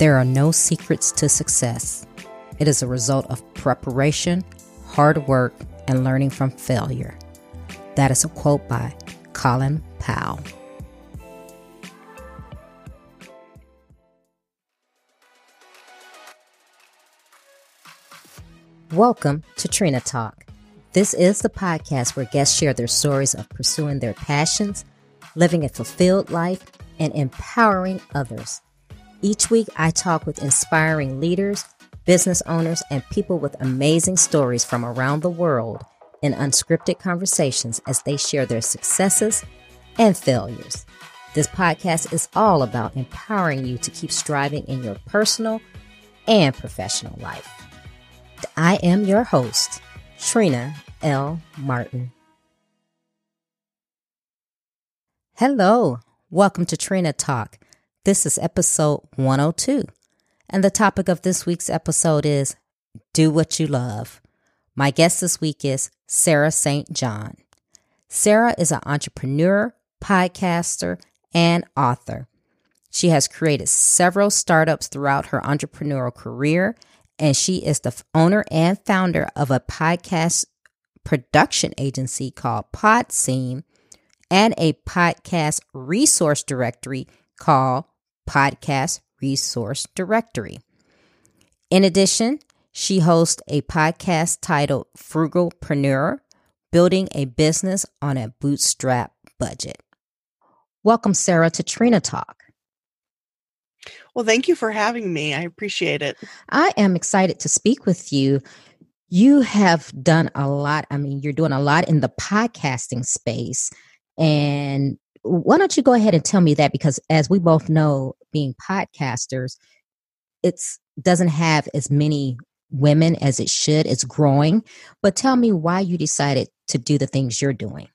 There are no secrets to success. It is a result of preparation, hard work, and learning from failure. That is a quote by Colin Powell. Welcome to Trina Talk. This is the podcast where guests share their stories of pursuing their passions, living a fulfilled life, and empowering others. Each week, I talk with inspiring leaders, business owners, and people with amazing stories from around the world in unscripted conversations as they share their successes and failures. This podcast is all about empowering you to keep striving in your personal and professional life. I am your host, Trina L. Martin. Hello, welcome to Trina Talk this is episode 102. And the topic of this week's episode is Do What You Love. My guest this week is Sarah St. John. Sarah is an entrepreneur, podcaster, and author. She has created several startups throughout her entrepreneurial career, and she is the owner and founder of a podcast production agency called Podseam and a podcast resource directory called Podcast Resource Directory. In addition, she hosts a podcast titled Frugalpreneur Building a Business on a Bootstrap Budget. Welcome, Sarah, to Trina Talk. Well, thank you for having me. I appreciate it. I am excited to speak with you. You have done a lot. I mean, you're doing a lot in the podcasting space. And why don't you go ahead and tell me that? Because as we both know, being podcasters, it's doesn't have as many women as it should. It's growing. But tell me why you decided to do the things you're doing.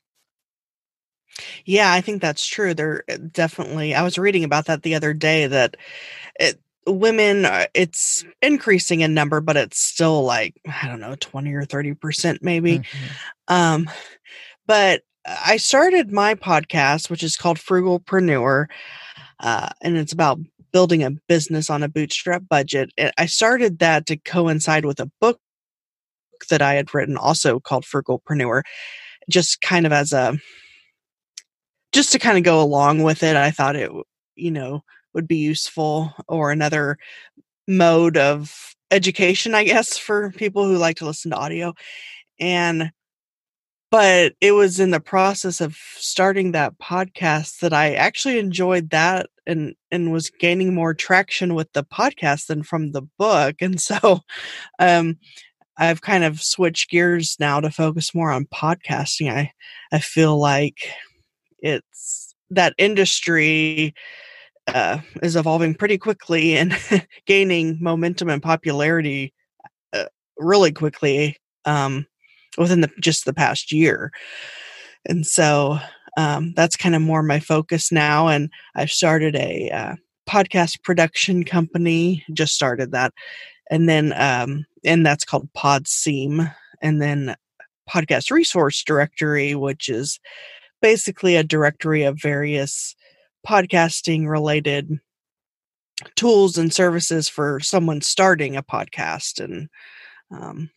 Yeah, I think that's true. There eh, definitely. I was reading about that the other day that it, women uh, it's increasing in number, but it's still like I don't know, twenty or thirty percent maybe. Mm-hmm. Um, but I started my podcast, which is called Frugalpreneur, uh, and it's about building a business on a bootstrap budget. I started that to coincide with a book that I had written, also called Frugalpreneur, just kind of as a just to kind of go along with it. I thought it, you know, would be useful or another mode of education, I guess, for people who like to listen to audio. And but it was in the process of starting that podcast that I actually enjoyed that and and was gaining more traction with the podcast than from the book and so um I've kind of switched gears now to focus more on podcasting. I I feel like it's that industry uh, is evolving pretty quickly and gaining momentum and popularity uh, really quickly. Um, within the just the past year. And so um, that's kind of more my focus now. And I've started a uh, podcast production company, just started that. And then, um, and that's called Podseam. And then Podcast Resource Directory, which is basically a directory of various podcasting related tools and services for someone starting a podcast and um,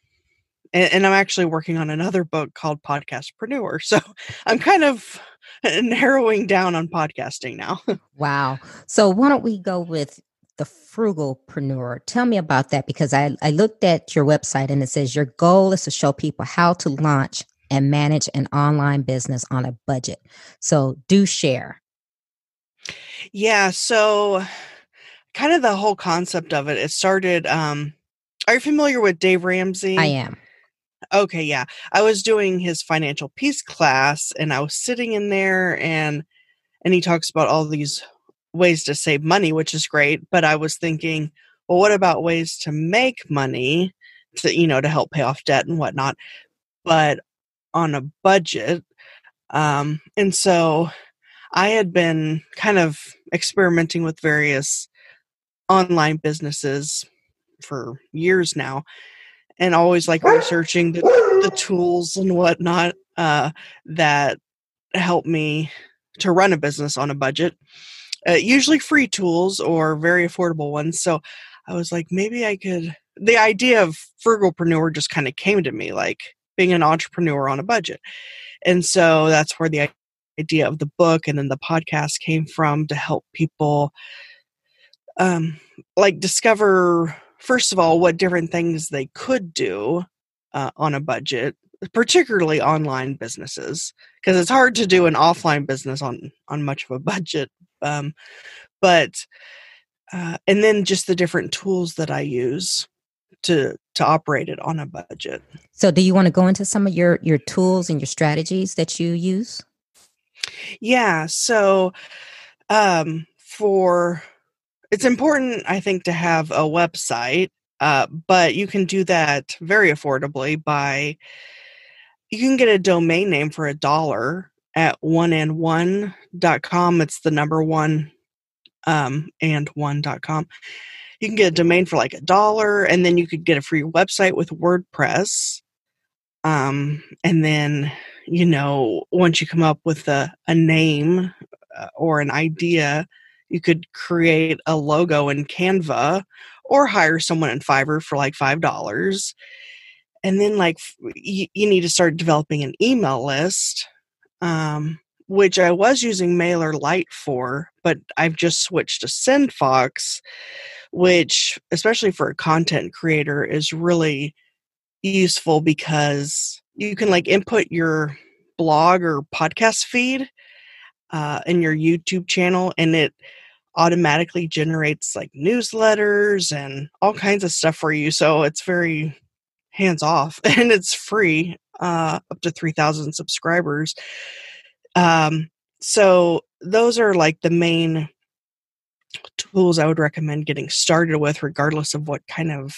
and, and, I'm actually working on another book called Podcastpreneur. So I'm kind of narrowing down on podcasting now. wow. So why don't we go with the frugalpreneur? Tell me about that because I, I looked at your website and it says your goal is to show people how to launch and manage an online business on a budget. So do share. Yeah. So kind of the whole concept of it, it started um are you familiar with Dave Ramsey? I am. Okay, yeah. I was doing his financial peace class and I was sitting in there and and he talks about all these ways to save money, which is great, but I was thinking, well, what about ways to make money to you know to help pay off debt and whatnot, but on a budget. Um, and so I had been kind of experimenting with various online businesses for years now and always like researching the, the tools and whatnot uh, that help me to run a business on a budget. uh, usually free tools or very affordable ones. So I was like, maybe I could. The idea of frugalpreneur just kind of came to me, like being an entrepreneur on a budget. And so that's where the idea of the book and then the podcast came from to help people um, like discover first of all what different things they could do uh, on a budget particularly online businesses because it's hard to do an offline business on on much of a budget um, but uh, and then just the different tools that i use to to operate it on a budget. So do you want to go into some of your your tools and your strategies that you use? Yeah so um for it's important i think to have a website uh, but you can do that very affordably by you can get a domain name for a dollar at 1and1.com. It's the number one um, and one.com. You can get a domain for like a dollar, and then you could get a free website with WordPress. Um, and then, you know, once you come up with a, a name uh, or an idea, you could create a logo in Canva or hire someone in Fiverr for like $5 and then like you, you need to start developing an email list um, which i was using MailerLite for but i've just switched to sendfox which especially for a content creator is really useful because you can like input your blog or podcast feed uh, in your youtube channel and it automatically generates like newsletters and all kinds of stuff for you so it's very hands off and it's free uh, up to 3000 subscribers. Um, so those are like the main tools i would recommend getting started with regardless of what kind of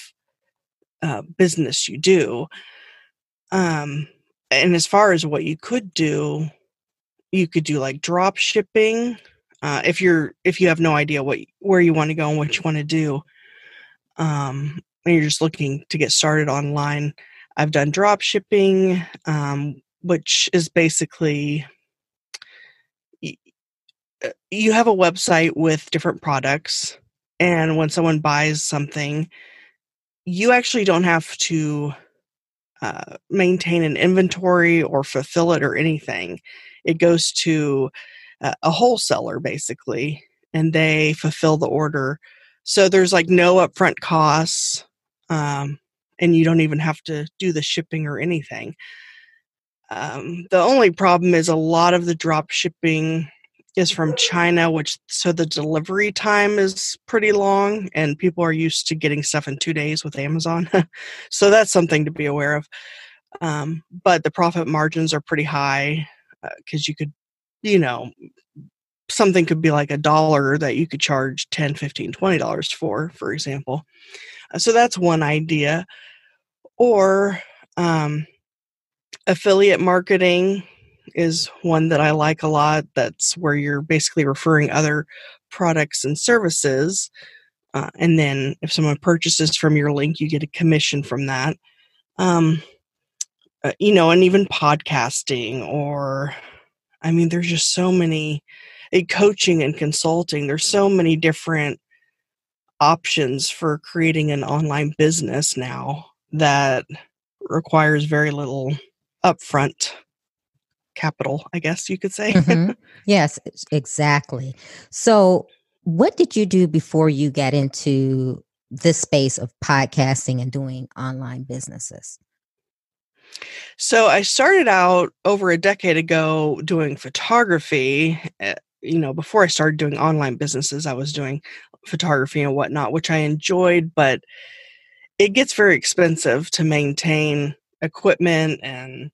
uh, business you do. Um, and as far as what you could do you could do like drop shipping uh, if you're if you have no idea what where you want to go and what you want to do um, and you're just looking to get started online, I've done drop shipping, um, which is basically uh, you have a website with different products, and when someone buys something, you actually don't have to uh, maintain an inventory or fulfill it or anything. It goes to a wholesaler basically, and they fulfill the order. So there's like no upfront costs um, and you don't even have to do the shipping or anything. Um, the only problem is a lot of the drop shipping is from China, which so the delivery time is pretty long, and people are used to getting stuff in two days with Amazon. so that's something to be aware of. Um, but the profit margins are pretty high because uh, you could, you know, something could be like a dollar that you could charge 10 15 20 dollars for for example so that's one idea. Or um, affiliate marketing is one that I like a lot. That's where you're basically referring other products and services. Uh, and then if someone purchases from your link, you get a commission from that. Um, uh, you know, and even podcasting or, I mean, there's just so many, a coaching and consulting. There's so many different options for creating an online business now that requires very little upfront capital, I guess you could say. mm-hmm. Yes, exactly. So, what did you do before you got into this space of podcasting and doing online businesses? So, I started out over a decade ago doing photography. Eh, you know, before I started doing online businesses, I was doing photography and whatnot, which I enjoyed, but it gets very expensive to maintain equipment and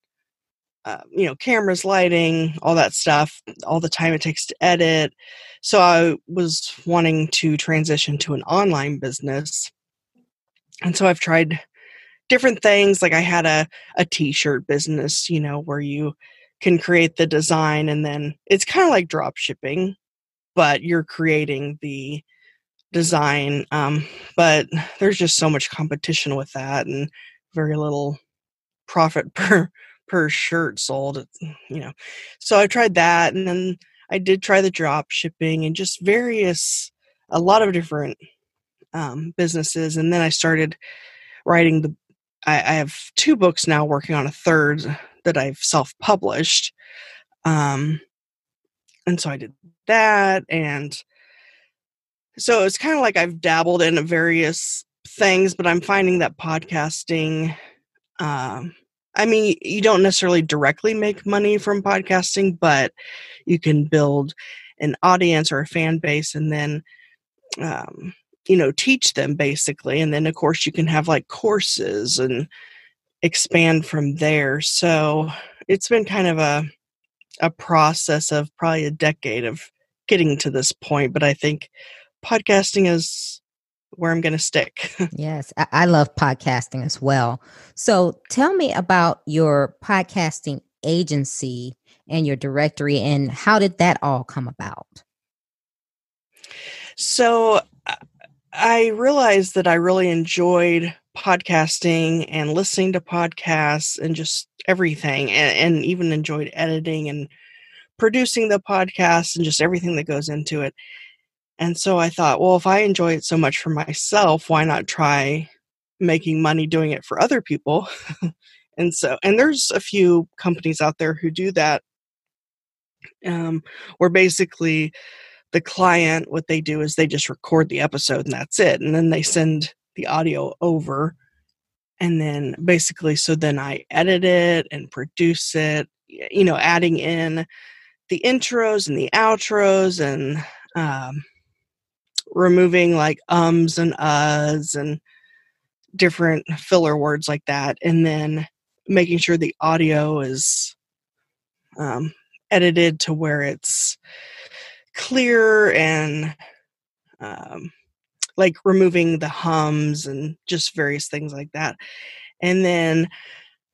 uh, you know cameras lighting all that stuff all the time it takes to edit so i was wanting to transition to an online business and so i've tried different things like i had a, a t-shirt business you know where you can create the design and then it's kind of like drop shipping but you're creating the design. Um, but there's just so much competition with that and very little profit per per shirt sold. You know, so I tried that, and then I did try the drop shipping and just various, a lot of different um, businesses. And then I started writing the, I, I have two books now working on a third that I've self published. Um, and so I did that. And so it's kind of like I've dabbled in various things, but I'm finding that podcasting, um, I mean, you don't necessarily directly make money from podcasting, but you can build an audience or a fan base and then, um, you know, teach them basically. And then, of course, you can have like courses and expand from there. So it's been kind of a, a process of probably a decade of getting to this point, but I think podcasting is where I'm going to stick. yes, I-, I love podcasting as well. So tell me about your podcasting agency and your directory and how did that all come about? So I realized that I really enjoyed podcasting and listening to podcasts and just everything and, and even enjoyed editing and producing the podcast and just everything that goes into it. And so I thought, well, if I enjoy it so much for myself, why not try making money doing it for other people? and so, and there's a few companies out there who do that, um, where basically the client, what they do is they just record the episode and that's it. And then they send the audio over. And then basically, so then I edit it and produce it, you know, adding in the intros and the outros and, um, removing like ums and uhs and different filler words like that, and then making sure the audio is um, edited to where it's clear and um, like removing the hums and just various things like that. And then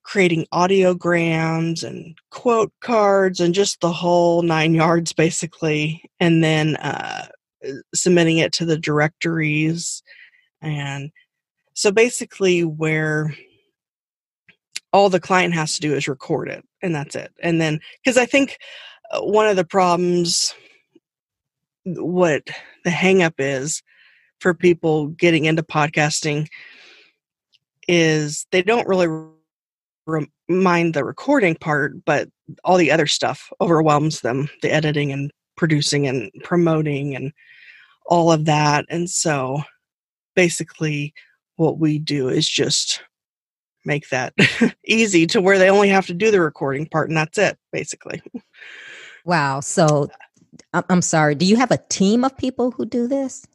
creating audiograms and quote cards and just the whole nine yards basically. And then uh, submitting it to the directories and so basically where all the client has to do is record it and that's it and then because i think uh, one of the problems what the hangup is for people getting into podcasting is they don't really re- mind the recording part but all the other stuff overwhelms them the editing and producing and promoting and all of that. And so basically, what we do is just make that easy to where they only have to do the recording part and that's it, basically. Wow. So I'm sorry. Do you have a team of people who do this?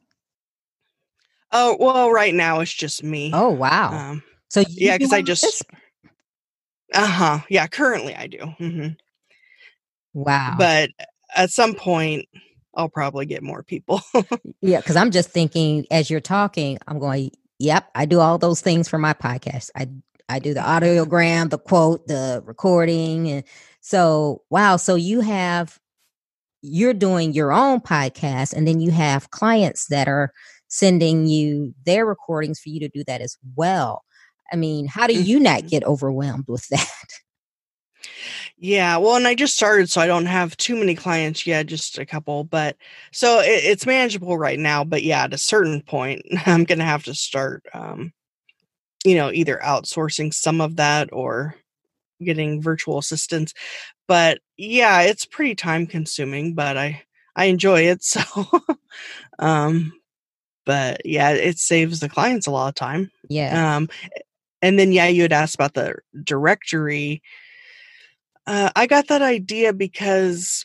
Oh, well, right now it's just me. Oh, wow. Um, so yeah, because I just, uh huh. Yeah, currently I do. Mm-hmm. Wow. But at some point, I'll probably get more people. yeah, because I'm just thinking as you're talking, I'm going, yep, I do all those things for my podcast. I I do the audiogram, the quote, the recording. And so wow, so you have you're doing your own podcast and then you have clients that are sending you their recordings for you to do that as well. I mean, how do you not mm-hmm. get overwhelmed with that? Yeah, well, and I just started, so I don't have too many clients yet, just a couple. But so it, it's manageable right now. But yeah, at a certain point, I'm going to have to start, um, you know, either outsourcing some of that or getting virtual assistants. But yeah, it's pretty time consuming, but I I enjoy it. So, um, but yeah, it saves the clients a lot of time. Yeah. Um, and then yeah, you had asked about the directory uh, I got that idea because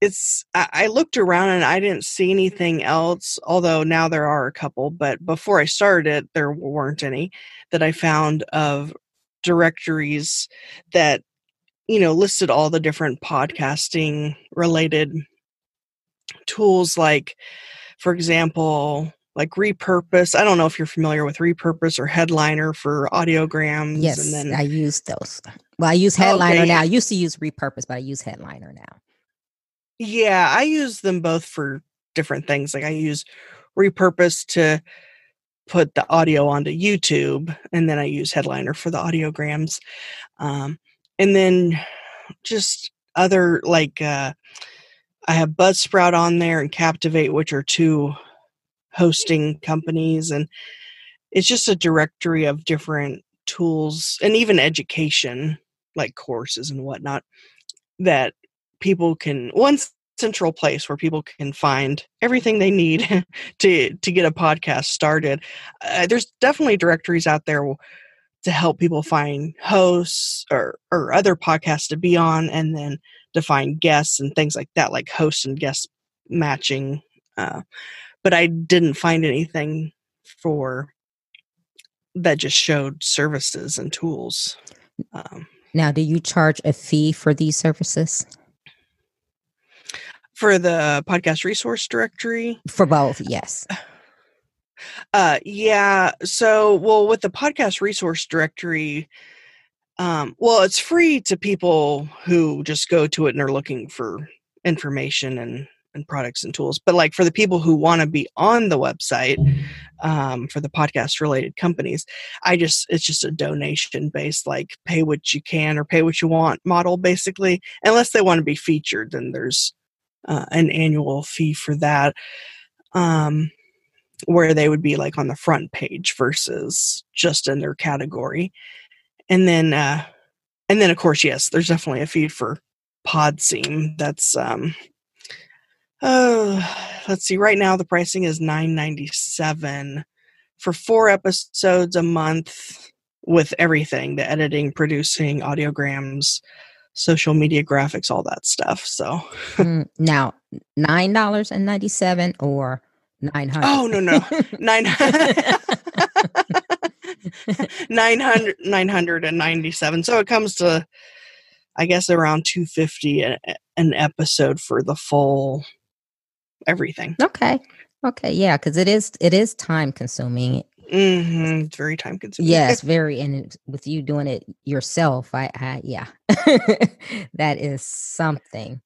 it's I, I looked around and I didn't see anything else, although now there are a couple, but before I started it, there weren't any that I found of directories that you know listed all the different podcasting related tools like for example like repurpose i don't know if you're familiar with repurpose or headliner for audiograms yes and then i use those well, I use Headliner okay. now. I used to use Repurpose, but I use Headliner now. Yeah, I use them both for different things. Like I use Repurpose to put the audio onto YouTube, and then I use Headliner for the audiograms. Um, and then just other like uh, I have Buzzsprout on there and Captivate, which are two hosting companies, and it's just a directory of different tools and even education, like courses and whatnot, that people can one central place where people can find everything they need to to get a podcast started. Uh, there's definitely directories out there to help people find hosts or or other podcasts to be on, and then to find guests and things like that, like host and guest matching. Uh, but I didn't find anything for that just showed services and tools. Um, now, do you charge a fee for these services? For the podcast resource directory? For both, yes. Uh, yeah. So, well, with the podcast resource directory, um, well, it's free to people who just go to it and are looking for information and and products and tools. But like for the people who want to be on the website um, for the podcast related companies, I just it's just a donation based like pay what you can or pay what you want model basically. Unless they want to be featured, then there's uh, an annual fee for that. Um, where they would be like on the front page versus just in their category. And then uh and then of course yes, there's definitely a fee for Podseam. That's um oh let's see, right now the pricing is nine ninety seven for four episodes a month with everything, the editing, producing, audiograms, social media graphics, all that stuff. So mm, now nine dollars and ninety seven or 900. Oh, no, no. 900. 900 997 so it comes to i guess around 250 an episode for the full everything okay okay yeah because it is it is time consuming mm-hmm. it's very time consuming yes very and with you doing it yourself i, I yeah that is something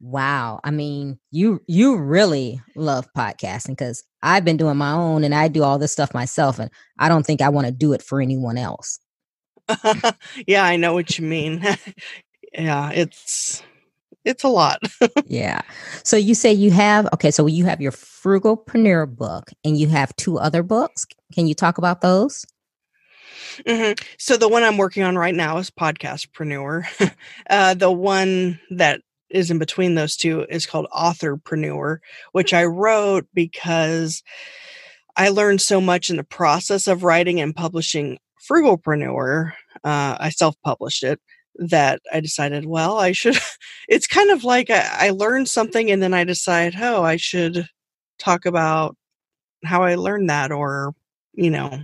Wow. I mean, you you really love podcasting because I've been doing my own and I do all this stuff myself and I don't think I want to do it for anyone else. yeah, I know what you mean. yeah, it's it's a lot. yeah. So you say you have okay, so you have your frugalpreneur book and you have two other books. Can you talk about those? Mm-hmm. So the one I'm working on right now is Podcastpreneur. uh, the one that is in between those two is called Authorpreneur, which I wrote because I learned so much in the process of writing and publishing Frugalpreneur. Uh, I self published it that I decided, well, I should. It's kind of like I, I learned something and then I decide, oh, I should talk about how I learned that or, you know,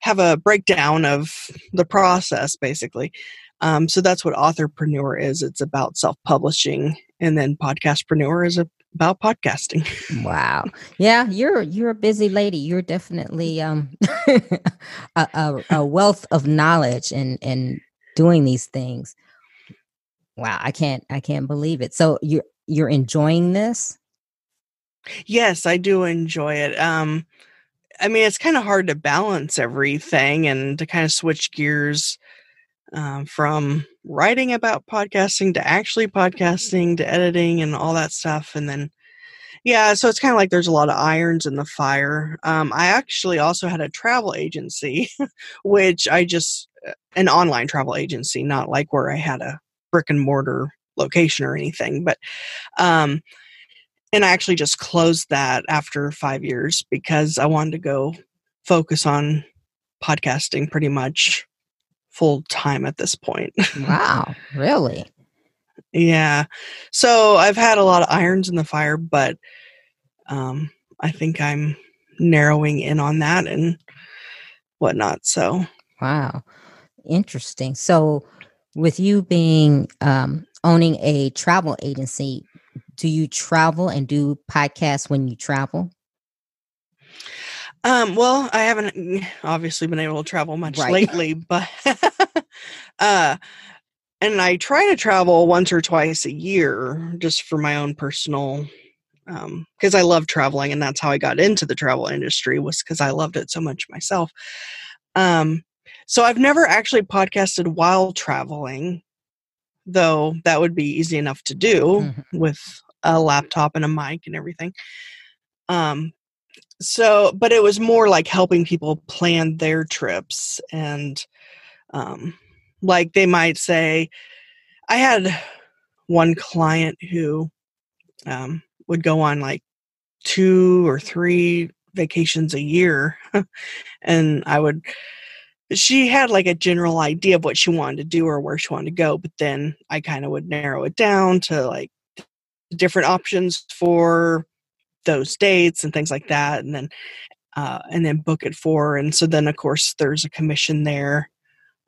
have a breakdown of the process basically. Um, so that's what authorpreneur is. It's about self-publishing, and then podcastpreneur is about podcasting. Wow. Yeah, you're you're a busy lady. You're definitely um, a, a, a wealth of knowledge and and doing these things. Wow, I can't I can't believe it. So you're you're enjoying this? Yes, I do enjoy it. Um, I mean, it's kind of hard to balance everything and to kind of switch gears um, from writing about podcasting to actually podcasting to editing and all that stuff. And then, yeah, so it's kind of like there's a lot of irons in the fire. Um, I actually also had a travel agency, which I just, uh, an online travel agency, not like where I had a brick and mortar location or anything, but, um, and I actually just closed that after five years because I wanted to go focus on podcasting pretty much full time at this point. wow, really? yeah. So I've had a lot of irons in the fire, but um, I think I'm narrowing in on that and whatnot. So, wow, interesting. So, with you being um, owning a travel agency, do you travel and do podcasts when you travel? Um, well, I haven't mm, obviously been able to travel much right. lately, but uh and I try to travel once or twice a year just for my own personal um because I love traveling and that's how I got into the travel industry was because I loved it so much myself. Um so I've never actually podcasted while traveling though that would be easy enough to do mm-hmm. with a laptop and a mic and everything. Um, so, but it was more like helping people plan their trips and, um, like they might say, I had one client who um, would go on like two or three vacations a year, and I would. She had like a general idea of what she wanted to do or where she wanted to go, but then I kind of would narrow it down to like different options for those dates and things like that, and then uh, and then book it for. And so then, of course, there's a commission there,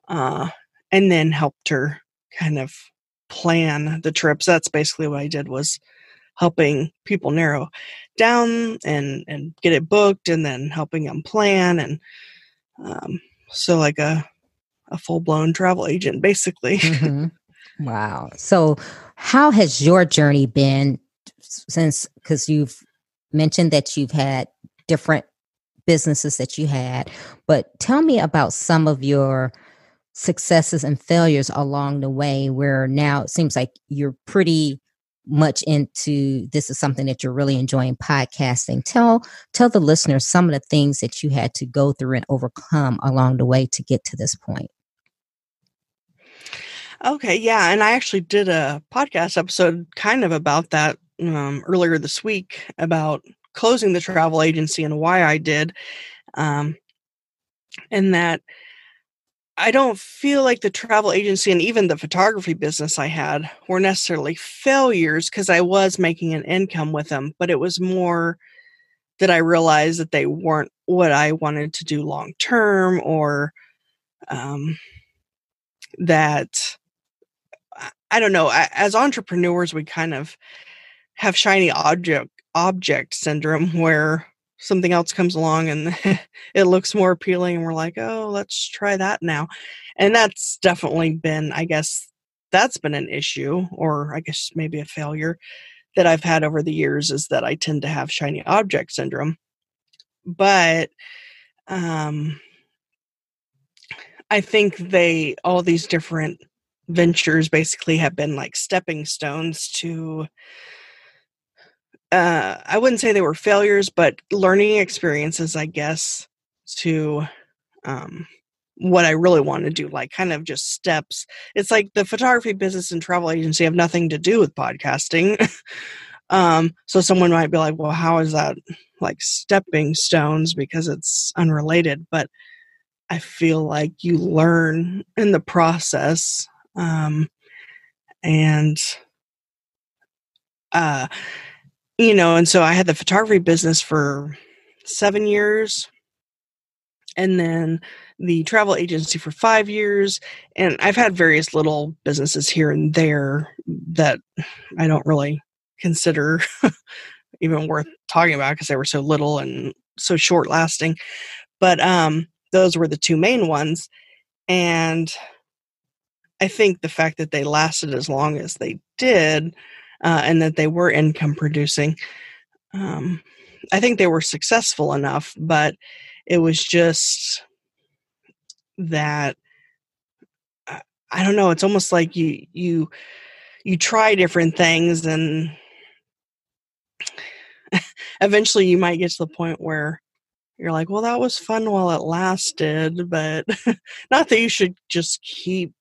uh, and then helped her kind of plan the trips. That's basically what I did was helping people narrow down and and get it booked, and then helping them plan and um, so like a a full blown travel agent, basically. Mm-hmm. Wow. So, how has your journey been since? Because you've mentioned that you've had different businesses that you had, but tell me about some of your successes and failures along the way where now it seems like you're pretty much into this is something that you're really enjoying podcasting. Tell tell the listeners some of the things that you had to go through and overcome along the way to get to this point. Okay yeah and i actually did a podcast episode kind of about that um, earlier this week about closing the travel agency and why i did um, and that I don't feel like the travel agency and even the photography business I had were necessarily failures because I was making an income with them, but it was more that I realized that they weren't what I wanted to do long term or um, that I don't know. As entrepreneurs, we kind of have shiny object object syndrome where something else comes along and it looks more appealing and we're like oh let's try that now. And that's definitely been i guess that's been an issue or i guess maybe a failure that i've had over the years is that i tend to have shiny object syndrome. But um i think they all these different ventures basically have been like stepping stones to uh, I wouldn't say they were failures, but learning experiences, I guess, to um, what I really want to do, like kind of just steps. It's like the photography business and travel agency have nothing to do with podcasting. um, so someone might be like, well, how is that like stepping stones because it's unrelated? But I feel like you learn in the process. Um, and uh, you know, and so I had the photography business for seven years and then the travel agency for five years. And I've had various little businesses here and there that I don't really consider even worth talking about because they were so little and so short lasting. But um, those were the two main ones. And I think the fact that they lasted as long as they did uh, and that they were income producing. Um, I think they were successful enough, but it was just that uh, I don't know. It's almost like you you you try different things, and eventually you might get to the point where you're like, well, that was fun while it lasted, but not that you should just keep,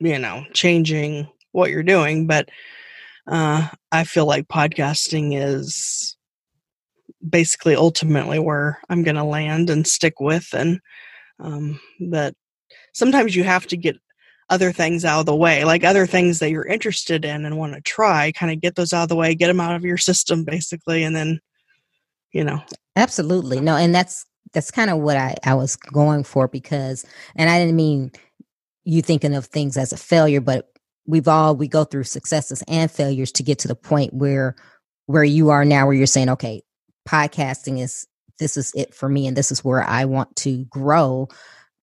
you know, changing what you're doing, but uh, I feel like podcasting is basically ultimately where I'm going to land and stick with, and um, that sometimes you have to get other things out of the way, like other things that you're interested in and want to try, kind of get those out of the way, get them out of your system, basically, and then, you know. Absolutely. No, and that's that's kind of what I, I was going for because and I didn't mean you thinking of things as a failure, but we've all we go through successes and failures to get to the point where where you are now where you're saying okay podcasting is this is it for me and this is where i want to grow.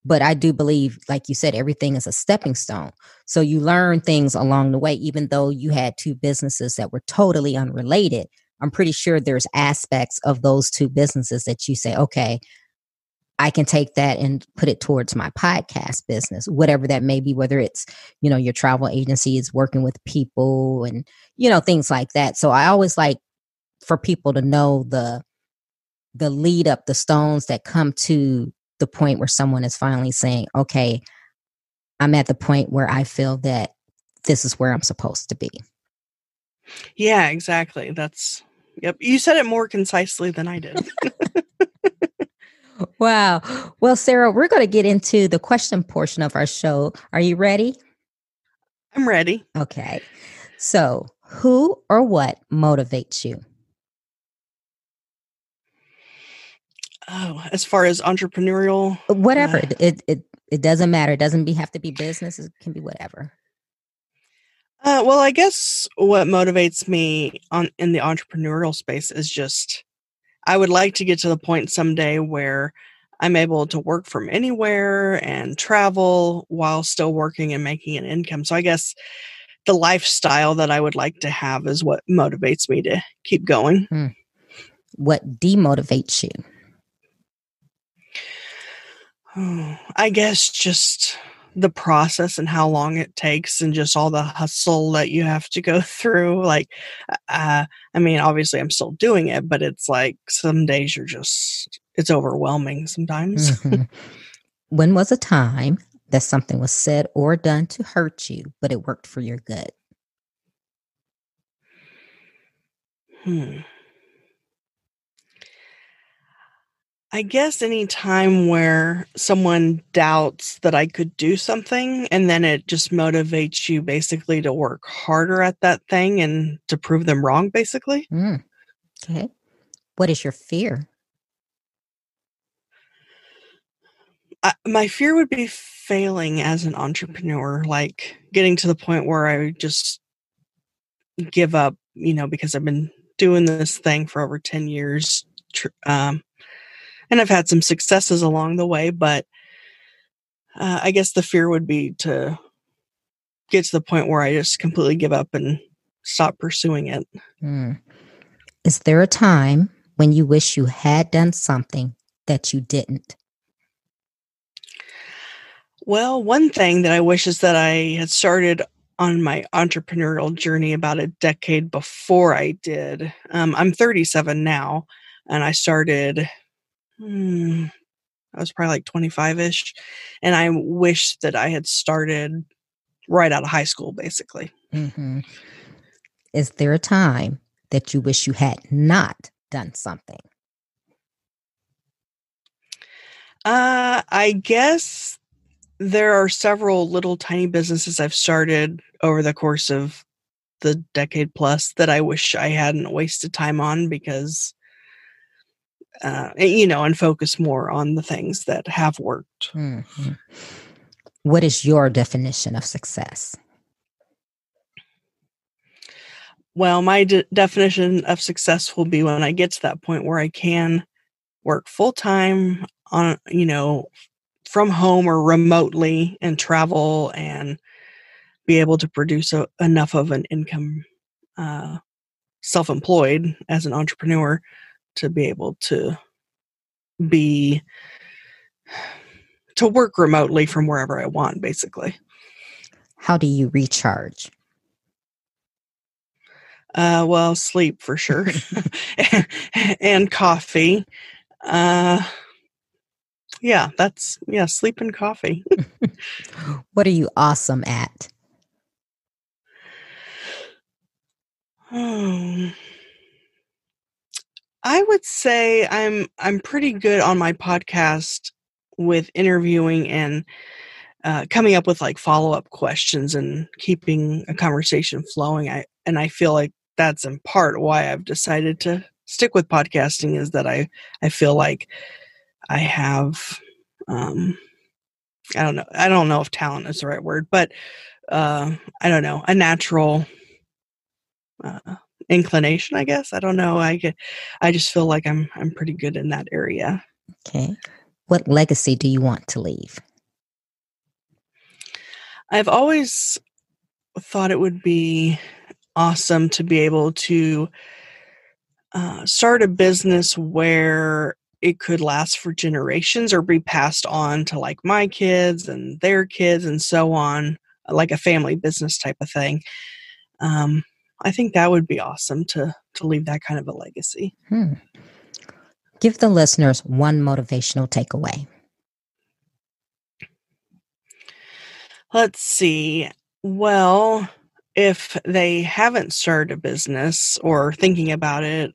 But i do believe like you said everything is a stepping stone. So you learn things along the way even though you had two businesses that were totally unrelated i'm pretty sure there's aspects of those two businesses that you say okay I can take that and put it towards my podcast business, whatever that may be, whether it's, you know, your travel agency is working with people and, you know, things like that. So I always like for people to know the the lead up, the stones that come to the point where someone is finally saying, okay, I'm at the point where I feel that this is where I'm supposed to be. Yeah, exactly. That's yep. You said it more concisely than I did. wow. Well, Sarah, we're going to get into the question portion of our show. Are you ready? I'm ready. Okay. So, who or what motivates you? Oh, as far as entrepreneurial, whatever uh, it, it it doesn't matter. It doesn't be have to be business. It can be whatever. Uh, well, I guess what motivates me on in the entrepreneurial space is just I would like to get to the point someday where I'm able to work from anywhere and travel while still working and making an income. So I guess the lifestyle that I would like to have is what motivates me to keep going. Hmm. What demotivates you? I guess just the process and how long it takes and just all the hustle that you have to go through like uh i mean obviously i'm still doing it but it's like some days you're just it's overwhelming sometimes. Mm-hmm. when was a time that something was said or done to hurt you but it worked for your good? Hmm I guess any time where someone doubts that I could do something and then it just motivates you basically to work harder at that thing and to prove them wrong, basically. Mm. Okay. What is your fear? I, my fear would be failing as an entrepreneur, like getting to the point where I just give up, you know, because I've been doing this thing for over 10 years. Um, and I've had some successes along the way, but uh, I guess the fear would be to get to the point where I just completely give up and stop pursuing it. Mm. Is there a time when you wish you had done something that you didn't? Well, one thing that I wish is that I had started on my entrepreneurial journey about a decade before I did. Um, I'm 37 now, and I started hmm, I was probably like 25 ish. And I wish that I had started right out of high school, basically. Mm-hmm. Is there a time that you wish you had not done something? Uh, I guess there are several little tiny businesses I've started over the course of the decade plus that I wish I hadn't wasted time on because uh, you know, and focus more on the things that have worked. Mm-hmm. What is your definition of success? Well, my de- definition of success will be when I get to that point where I can work full time on, you know, from home or remotely and travel and be able to produce a, enough of an income uh, self employed as an entrepreneur to be able to be to work remotely from wherever I want, basically. How do you recharge? Uh, well, sleep for sure, and coffee. Uh, yeah, that's yeah, sleep and coffee. what are you awesome at? Hmm. I would say I'm I'm pretty good on my podcast with interviewing and uh, coming up with like follow up questions and keeping a conversation flowing. I and I feel like that's in part why I've decided to stick with podcasting is that I I feel like I have um I don't know I don't know if talent is the right word, but uh, I don't know a natural uh, inclination, I guess. I don't know. I get, I just feel like I'm I'm pretty good in that area. Okay. What legacy do you want to leave? I've always thought it would be awesome to be able to uh, start a business where it could last for generations or be passed on to like my kids and their kids and so on, like a family business type of thing. Um, I think that would be awesome to to leave that kind of a legacy. Hmm. Give the listeners one motivational takeaway. Let's see. Well, if they haven't started a business or thinking about it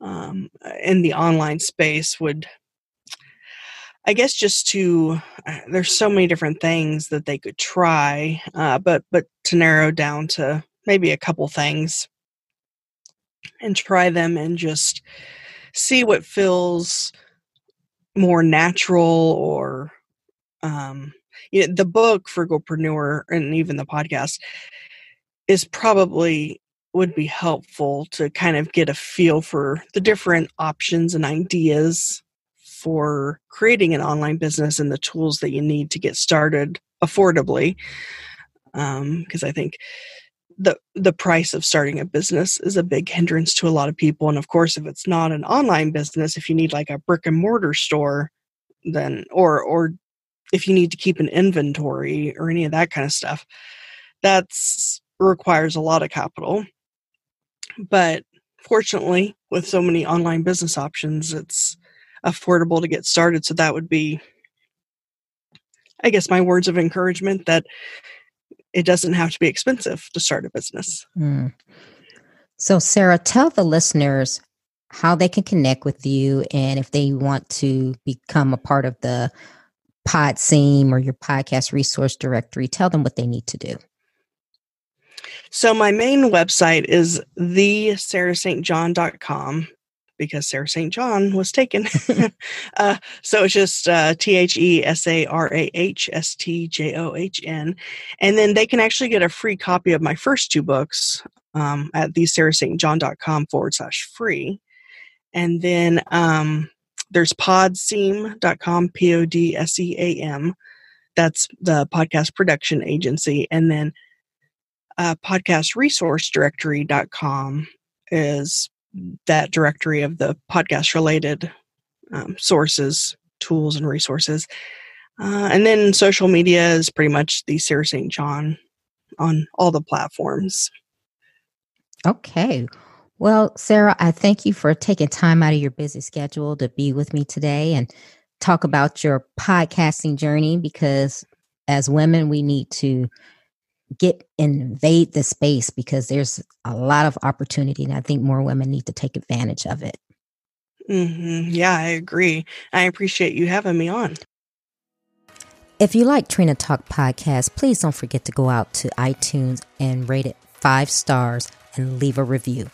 um, in the online space, would I guess just to uh, there's so many different things that they could try, uh, but but to narrow down to maybe a couple things and try them and just see what feels more natural or um, you know, the book Frugalpreneur and even the podcast is probably would be helpful to kind of get a feel for the different options and ideas for creating an online business and the tools that you need to get started affordably because um, i think the the price of starting a business is a big hindrance to a lot of people. And of course if it's not an online business if you need like a brick and mortar store then or or if you need to keep an inventory or any of that kind of stuff that's requires a lot of capital. But fortunately with so many online business options it's affordable to get started. So that would be i guess my words of encouragement that it doesn't have to be expensive to start a business. Mm. So, Sarah, tell the listeners how they can connect with you and if they want to become a part of the Podseam or your podcast resource directory, tell them what they need to do. So my main website is the sarahstjohn.com because Sarah St. John was taken. uh, so it's just uh, T H E S A R A H S T J O H N. And then they can actually get a free copy of my first two books um, at thesarahstjohn.com forward slash free. And then um, there's podseam.com, P O D S E A M. That's the podcast production agency. And then uh, podcastresourcedirectory.com is that directory of the podcast related um, sources, tools, and resources. Uh, and then social media is pretty much the Sarah St. John on all the platforms. Okay. Well, Sarah, I thank you for taking time out of your busy schedule to be with me today and talk about your podcasting journey because as women, we need to get invade the space because there's a lot of opportunity and i think more women need to take advantage of it. Mm-hmm. yeah i agree. I appreciate you having me on. If you like trina talk podcast please don't forget to go out to itunes and rate it five stars and leave a review.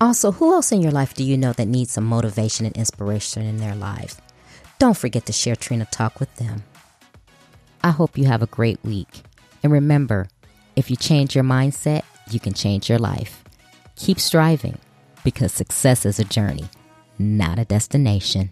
Also who else in your life do you know that needs some motivation and inspiration in their lives don't forget to share trina talk with them. I hope you have a great week and remember, if you change your mindset, you can change your life. Keep striving because success is a journey, not a destination.